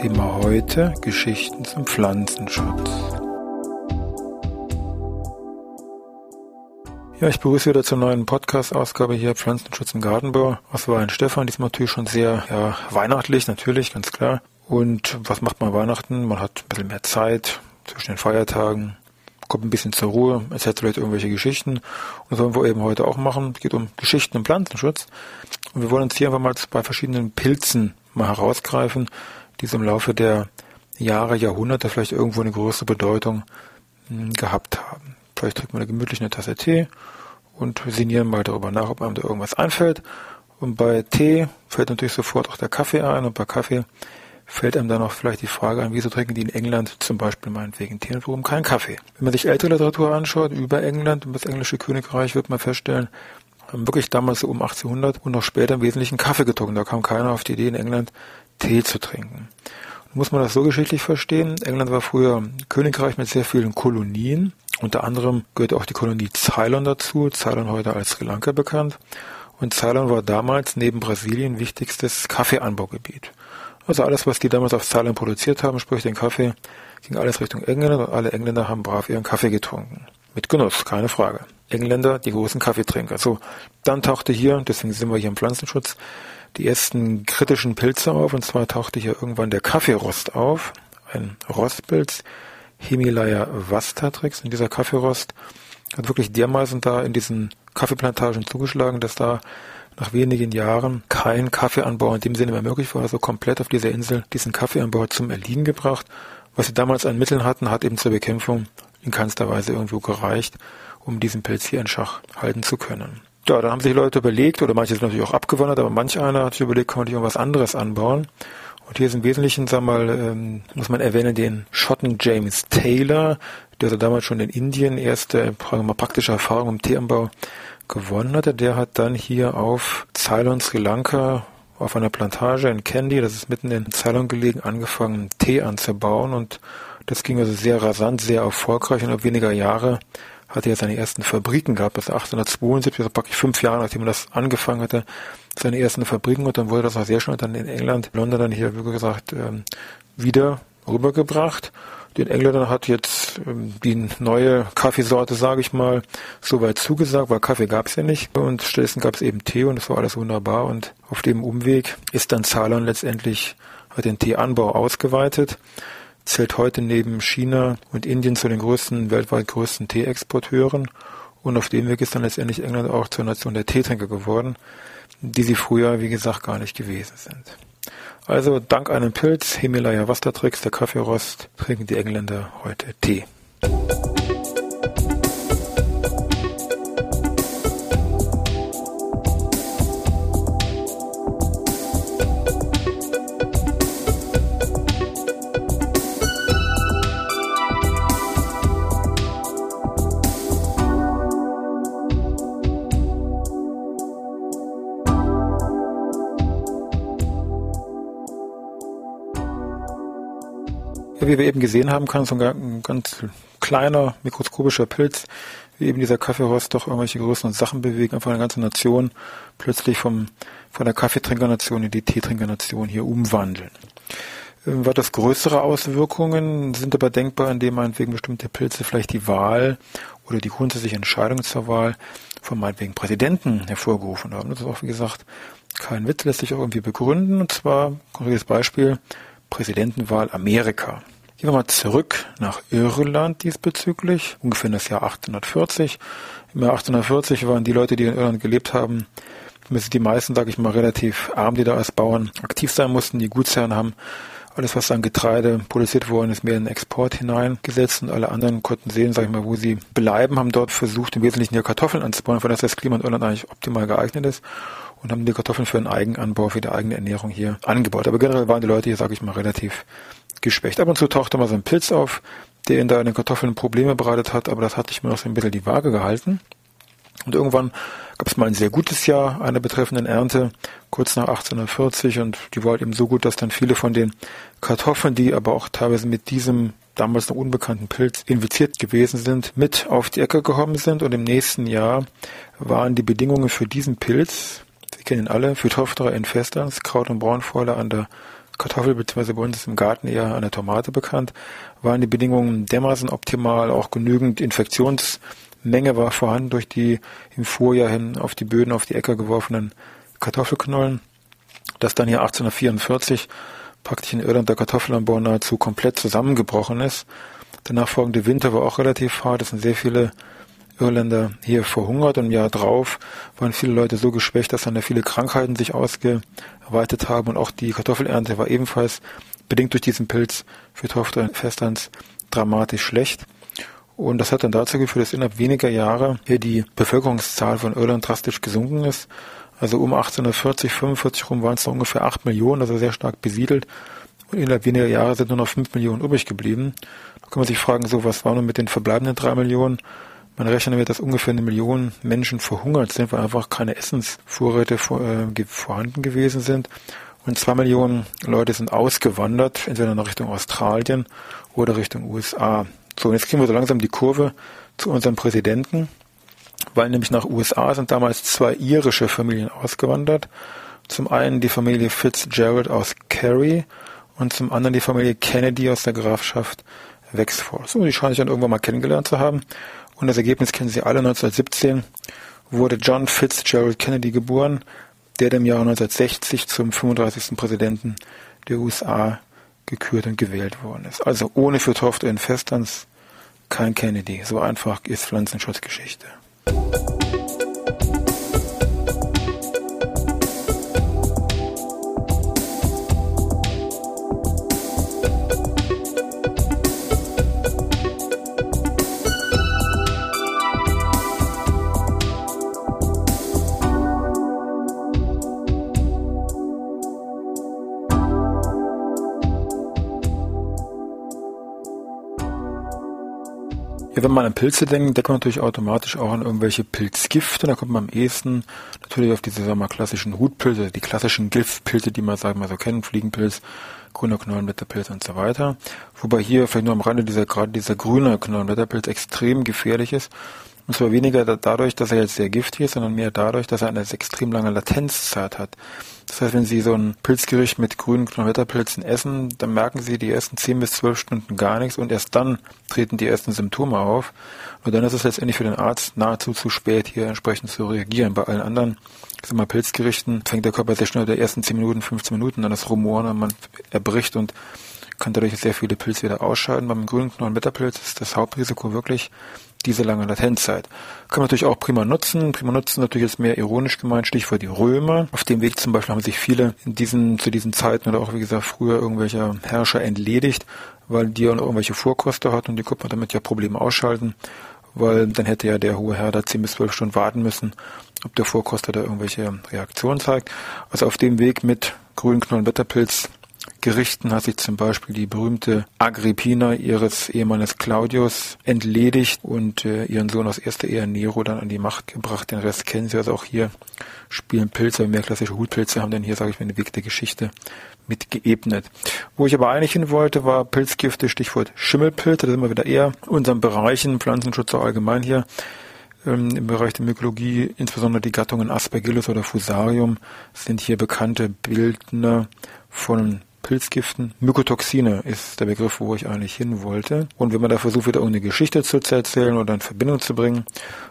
Thema heute Geschichten zum Pflanzenschutz. Ja, ich begrüße wieder zur neuen Podcast-Ausgabe hier Pflanzenschutz im Gartenbau. Was war ein Stefan? Diesmal natürlich schon sehr ja, weihnachtlich, natürlich, ganz klar. Und was macht man Weihnachten? Man hat ein bisschen mehr Zeit zwischen den Feiertagen, kommt ein bisschen zur Ruhe, erzählt vielleicht irgendwelche Geschichten. Und das wollen wir eben heute auch machen. Es geht um Geschichten im Pflanzenschutz. Und wir wollen uns hier einfach mal bei verschiedenen Pilzen mal herausgreifen, die so im Laufe der Jahre, Jahrhunderte vielleicht irgendwo eine größere Bedeutung hm, gehabt haben. Vielleicht trinkt man eine gemütliche Tasse Tee und sinnieren mal darüber nach, ob einem da irgendwas einfällt. Und bei Tee fällt natürlich sofort auch der Kaffee ein und bei Kaffee fällt einem dann auch vielleicht die Frage an, wieso trinken die in England zum Beispiel meinetwegen Tee und warum keinen Kaffee? Wenn man sich ältere Literatur anschaut über England und das englische Königreich, wird man feststellen, haben wirklich damals so um 1800 und noch später im Wesentlichen Kaffee getrunken. Da kam keiner auf die Idee, in England Tee zu trinken. Muss man das so geschichtlich verstehen? England war früher Königreich mit sehr vielen Kolonien. Unter anderem gehört auch die Kolonie Ceylon dazu. Ceylon heute als Sri Lanka bekannt. Und Ceylon war damals neben Brasilien wichtigstes Kaffeeanbaugebiet. Also alles, was die damals auf Ceylon produziert haben, sprich den Kaffee, ging alles Richtung England und alle Engländer haben brav ihren Kaffee getrunken. Mit Genuss, keine Frage. Engländer, die großen Kaffeetrinker. So, dann tauchte hier, deswegen sind wir hier im Pflanzenschutz, die ersten kritischen Pilze auf. Und zwar tauchte hier irgendwann der Kaffeerost auf, ein Rostpilz, Hemileia vastatrix. Und dieser Kaffeerost hat wirklich dermaßen da in diesen Kaffeeplantagen zugeschlagen, dass da nach wenigen Jahren kein Kaffeeanbau in dem Sinne mehr möglich war. Also komplett auf dieser Insel diesen Kaffeeanbau zum Erliegen gebracht. Was sie damals an Mitteln hatten, hat eben zur Bekämpfung in keinster Weise irgendwo gereicht, um diesen Pilz hier in Schach halten zu können. Ja, da haben sich Leute überlegt, oder manche sind natürlich auch abgewandert, aber manch einer hat sich überlegt, kann man nicht irgendwas anderes anbauen. Und hier ist im Wesentlichen, sag mal, ähm, muss man erwähnen, den Schotten James Taylor, der also damals schon in Indien erste mal, praktische Erfahrung im Teeanbau gewonnen hatte. Der hat dann hier auf Ceylon, Sri Lanka, auf einer Plantage in Kandy, das ist mitten in Ceylon gelegen, angefangen, Tee anzubauen und das ging also sehr rasant, sehr erfolgreich ab weniger Jahre hatte er seine ersten Fabriken gehabt, bis 1872, also praktisch fünf Jahre nachdem er das angefangen hatte, seine ersten Fabriken und dann wurde das auch sehr schnell dann in England, London dann hier, wie gesagt, ähm, wieder rübergebracht. Den Engländern hat jetzt ähm, die neue Kaffeesorte, sage ich mal, soweit zugesagt, weil Kaffee gab es ja nicht. Und stattdessen gab es eben Tee und es war alles wunderbar. Und auf dem Umweg ist dann Ceylon letztendlich, hat den Teeanbau ausgeweitet zählt heute neben China und Indien zu den größten, weltweit größten Teeexporteuren. Und auf dem Weg ist dann letztendlich England auch zur Nation der Teetrinker geworden, die sie früher, wie gesagt, gar nicht gewesen sind. Also dank einem Pilz, Himalaya Vastatrix, der Kaffeerost, trinken die Engländer heute Tee. Wie wir eben gesehen haben, kann so ein ganz kleiner mikroskopischer Pilz, wie eben dieser Kaffeehorst, doch irgendwelche größeren Sachen bewegen, einfach eine ganze Nation plötzlich vom, von der Kaffeetrinkernation in die Teetrinkernation hier umwandeln. Ähm, das größere Auswirkungen sind aber denkbar, indem meinetwegen bestimmte Pilze vielleicht die Wahl oder die grundsätzliche Entscheidung zur Wahl von meinetwegen Präsidenten hervorgerufen haben. Das ist auch, wie gesagt, kein Witz, lässt sich auch irgendwie begründen. Und zwar, konkretes Beispiel, Präsidentenwahl Amerika. Gehen wir mal zurück nach Irland diesbezüglich, ungefähr in das Jahr 1840. Im Jahr 1840 waren die Leute, die in Irland gelebt haben, die meisten, sage ich mal, relativ arm, die da als Bauern aktiv sein mussten. Die Gutsherren haben Alles, was an Getreide produziert worden ist, mehr in den Export hineingesetzt und alle anderen konnten sehen, sag ich mal, wo sie bleiben, haben dort versucht, im Wesentlichen ihre Kartoffeln anzubauen, von das das Klima in Irland eigentlich optimal geeignet ist und haben die Kartoffeln für einen Eigenanbau, für die eigene Ernährung hier angebaut. Aber generell waren die Leute hier, sage ich mal, relativ geschwächt. Ab und zu tauchte mal so ein Pilz auf, der ihnen da in den Kartoffeln Probleme bereitet hat, aber das hatte ich mir noch so ein bisschen die Waage gehalten. Und irgendwann gab es mal ein sehr gutes Jahr einer betreffenden Ernte, kurz nach 1840, und die war halt eben so gut, dass dann viele von den Kartoffeln, die aber auch teilweise mit diesem damals noch unbekannten Pilz infiziert gewesen sind, mit auf die Ecke gekommen sind. Und im nächsten Jahr waren die Bedingungen für diesen Pilz, Sie kennen ihn alle, Phytophthora infestans, Kraut- und Braunfäule an der Kartoffel, beziehungsweise bei uns im Garten eher an der Tomate bekannt, waren die Bedingungen dermaßen optimal, auch genügend Infektionsmenge war vorhanden durch die im Vorjahr hin auf die Böden, auf die Äcker geworfenen Kartoffelknollen, dass dann hier 1844 praktisch in Irland der Kartoffelanbau nahezu komplett zusammengebrochen ist. Der nachfolgende Winter war auch relativ hart. Es sind sehr viele Irländer hier verhungert im Jahr drauf waren viele Leute so geschwächt, dass dann da viele Krankheiten sich ausgeweitet haben und auch die Kartoffelernte war ebenfalls bedingt durch diesen Pilz für Tochter Festlands dramatisch schlecht. Und das hat dann dazu geführt, dass innerhalb weniger Jahre hier die Bevölkerungszahl von Irland drastisch gesunken ist. Also um 1840, 45 rum waren es noch ungefähr 8 Millionen, also sehr stark besiedelt. Und innerhalb weniger Jahre sind nur noch 5 Millionen übrig geblieben. Da kann man sich fragen, so was war nun mit den verbleibenden 3 Millionen? Man rechnet damit, dass ungefähr eine Million Menschen verhungert sind, weil einfach keine Essensvorräte vor, äh, vorhanden gewesen sind. Und zwei Millionen Leute sind ausgewandert, entweder nach Richtung Australien oder Richtung USA. So, und jetzt kriegen wir so langsam die Kurve zu unserem Präsidenten, weil nämlich nach USA sind damals zwei irische Familien ausgewandert. Zum einen die Familie Fitzgerald aus Kerry und zum anderen die Familie Kennedy aus der Grafschaft Wexford. So, die scheinen sich dann irgendwann mal kennengelernt zu haben. Und das Ergebnis kennen Sie alle. 1917 wurde John Fitzgerald Kennedy geboren, der im Jahr 1960 zum 35. Präsidenten der USA gekürt und gewählt worden ist. Also ohne für Tochter in Festlands kein Kennedy. So einfach ist Pflanzenschutzgeschichte. Ja, wenn man an Pilze denkt, denkt man natürlich automatisch auch an irgendwelche Pilzgifte. Da kommt man am ehesten natürlich auf diese, sagen wir mal, klassischen Hutpilze, die klassischen Giftpilze, die man, sagen wir so kennt, Fliegenpilz, grüner Knollenblätterpilz und so weiter. Wobei hier vielleicht nur am Rande dieser, gerade dieser grüne Knollenblätterpilz extrem gefährlich ist. Und zwar weniger dadurch, dass er jetzt sehr giftig ist, sondern mehr dadurch, dass er eine extrem lange Latenzzeit hat. Das heißt, wenn Sie so ein Pilzgericht mit grünen Knollenwetterpilzen essen, dann merken Sie die ersten 10 bis 12 Stunden gar nichts und erst dann treten die ersten Symptome auf. Und dann ist es letztendlich für den Arzt nahezu zu spät, hier entsprechend zu reagieren. Bei allen anderen ich sag mal, Pilzgerichten fängt der Körper sehr schnell der ersten 10 Minuten, 15 Minuten an das Rumoren und man erbricht und kann dadurch sehr viele Pilze wieder ausscheiden. Beim grünen Knollenblätterpilz ist das Hauptrisiko wirklich diese lange Latenzzeit. Kann man natürlich auch prima nutzen. Prima nutzen natürlich jetzt mehr ironisch gemeint, Stichwort die Römer. Auf dem Weg zum Beispiel haben sich viele in diesen, zu diesen Zeiten oder auch wie gesagt früher irgendwelcher Herrscher entledigt, weil die noch irgendwelche Vorkoste hatten und die konnte man damit ja Probleme ausschalten, weil dann hätte ja der hohe Herr da 10 bis 12 Stunden warten müssen, ob der Vorkoster da irgendwelche Reaktionen zeigt. Also auf dem Weg mit Grünknollenblätterpilz Gerichten hat sich zum Beispiel die berühmte Agrippina ihres Ehemannes Claudius entledigt und äh, ihren Sohn aus erster Ehe Nero dann an die Macht gebracht. Den Rest kennen Sie also auch hier spielen Pilze, mehr klassische Hutpilze haben dann hier, sage ich mal, den Weg der Geschichte mit geebnet. Wo ich aber eigentlich hin wollte, war Pilzgifte, Stichwort Schimmelpilze. Da sind wir wieder eher unseren Bereichen, Pflanzenschutz allgemein hier ähm, im Bereich der Mykologie, insbesondere die Gattungen Aspergillus oder Fusarium, sind hier bekannte Bildner von Pilzgiften. Mykotoxine ist der Begriff, wo ich eigentlich hin wollte. Und wenn man da versucht, wieder irgendeine Geschichte zu erzählen oder in Verbindung zu bringen,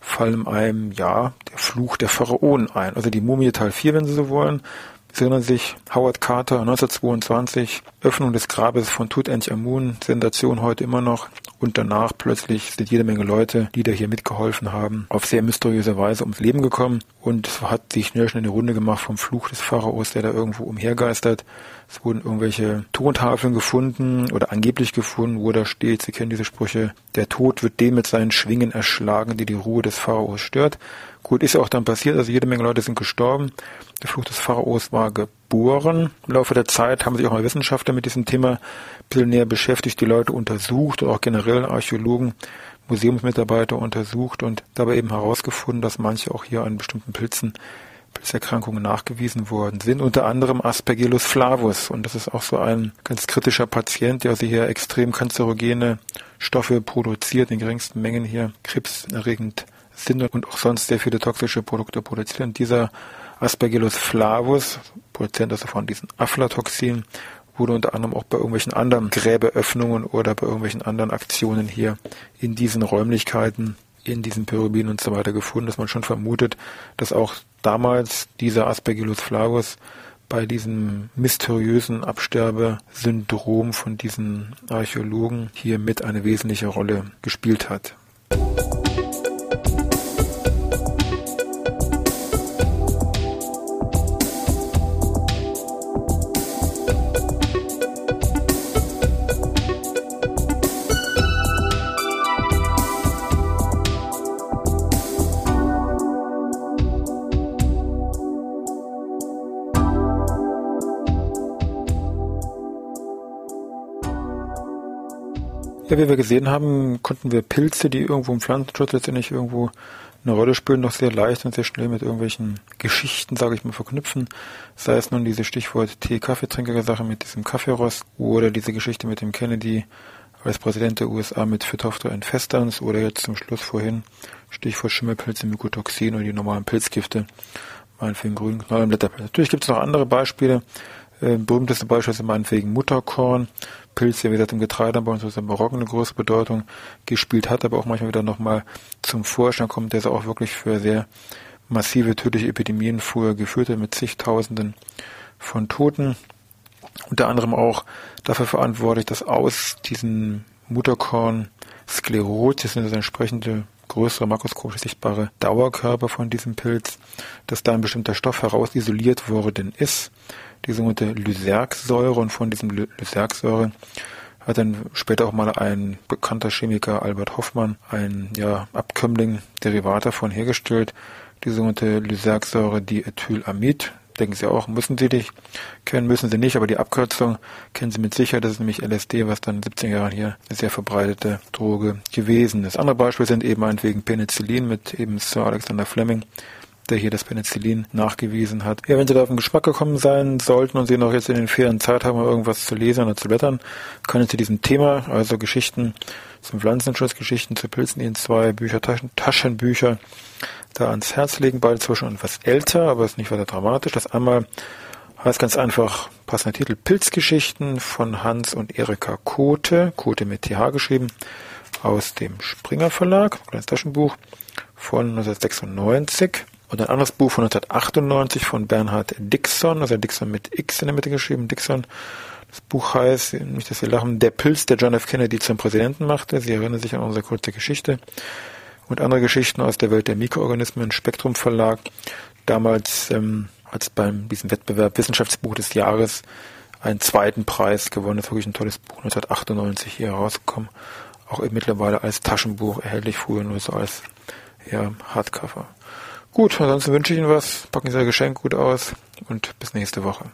fallen einem, ja, der Fluch der Pharaonen ein. Also die Mumie Teil 4, wenn Sie so wollen. Sie erinnern sich, Howard Carter, 1922, Öffnung des Grabes von Tutanchamun, Sensation heute immer noch. Und danach plötzlich sind jede Menge Leute, die da hier mitgeholfen haben, auf sehr mysteriöse Weise ums Leben gekommen und es hat sich schnell schon eine Runde gemacht vom Fluch des Pharaos, der da irgendwo umhergeistert. Es wurden irgendwelche Tontafeln gefunden oder angeblich gefunden, wo da steht, Sie kennen diese Sprüche, der Tod wird den mit seinen Schwingen erschlagen, die die Ruhe des Pharaos stört. Gut, ist ja auch dann passiert, also jede Menge Leute sind gestorben. Der Fluch des Pharaos war geboren. Im Laufe der Zeit haben sich auch mal Wissenschaftler mit diesem Thema ein bisschen näher beschäftigt, die Leute untersucht und auch generell Archäologen, Museumsmitarbeiter untersucht und dabei eben herausgefunden, dass manche auch hier an bestimmten Pilzen Pilzerkrankungen nachgewiesen worden sind, unter anderem Aspergillus flavus. Und das ist auch so ein ganz kritischer Patient, der also hier extrem kanzerogene Stoffe produziert, in geringsten Mengen hier krebserregend sind und auch sonst sehr viele toxische Produkte produzieren. Dieser Aspergillus flavus, Produzent also von diesen Aflatoxin, wurde unter anderem auch bei irgendwelchen anderen Gräbeöffnungen oder bei irgendwelchen anderen Aktionen hier in diesen Räumlichkeiten, in diesen Pyramiden und so weiter gefunden, dass man schon vermutet, dass auch damals dieser Aspergillus flavus bei diesem mysteriösen Absterbesyndrom von diesen Archäologen hier mit eine wesentliche Rolle gespielt hat. Ja, wie wir gesehen haben, konnten wir Pilze, die irgendwo im Pflanzenschutz letztendlich irgendwo eine Rolle spielen, noch sehr leicht und sehr schnell mit irgendwelchen Geschichten, sage ich mal, verknüpfen. Sei es nun diese Stichwort Tee-Kaffeetrinker-Sache mit diesem Kaffeerost oder diese Geschichte mit dem Kennedy als Präsident der USA mit Phytophthora infestans oder jetzt zum Schluss vorhin Stichwort Schimmelpilze, Mykotoxin oder die normalen Pilzgifte, meinetwegen grün Knollenblätterpilze. Natürlich gibt es noch andere Beispiele. Berühmteste Beispiel ist meinetwegen Mutterkorn Pilz, der wie gesagt im Getreideanbau und so im Barocken eine große Bedeutung gespielt hat, aber auch manchmal wieder nochmal zum Vorschein kommt, der es auch wirklich für sehr massive tödliche Epidemien früher geführt hat mit zigtausenden von Toten. Unter anderem auch dafür verantwortlich, dass aus diesen Mutterkorn Sklerotis, das entsprechende größere makroskopisch sichtbare Dauerkörper von diesem Pilz, dass da ein bestimmter Stoff heraus isoliert worden ist die sogenannte Lysergsäure und von diesem Lysergsäure hat dann später auch mal ein bekannter Chemiker Albert Hoffmann ein ja, Abkömmling Derivat davon hergestellt, die sogenannte Lysergsäure Diethylamid. Denken Sie auch, müssen Sie dich kennen, müssen Sie nicht, aber die Abkürzung kennen Sie mit Sicherheit. Das ist nämlich LSD, was dann in den 17 Jahren hier eine sehr verbreitete Droge gewesen ist. Andere Beispiele sind eben meinetwegen Penicillin mit eben Sir Alexander Fleming, der hier das Penicillin nachgewiesen hat. Ja, wenn Sie da auf den Geschmack gekommen sein sollten und Sie noch jetzt in den Ferien Zeit haben, irgendwas zu lesen oder zu blättern, können Sie diesem Thema, also Geschichten zum Pflanzenschutz, Geschichten zu Pilzen, Ihnen zwei Bücher, Taschen, Taschenbücher da ans Herz legen. Beide zwar schon etwas älter, aber ist nicht weiter dramatisch. Das einmal heißt ganz einfach, passender Titel, Pilzgeschichten von Hans und Erika Kote, Kote mit TH geschrieben, aus dem Springer Verlag, kleines Taschenbuch von 1996. Und ein anderes Buch von 1998 von Bernhard Dixon, also Dixon mit X in der Mitte geschrieben, Dixon. Das Buch heißt, nicht dass Sie lachen, Der Pilz, der John F. Kennedy zum Präsidenten machte. Sie erinnern sich an unsere kurze Geschichte. Und andere Geschichten aus der Welt der Mikroorganismen, Spektrum Verlag. Damals ähm, es beim diesem Wettbewerb Wissenschaftsbuch des Jahres einen zweiten Preis gewonnen. Das ist wirklich ein tolles Buch, 1998 hier herausgekommen. Auch mittlerweile als Taschenbuch erhältlich, früher nur so als ja, Hardcover. Gut, ansonsten wünsche ich Ihnen was. Packen Sie Ihr Geschenk gut aus und bis nächste Woche.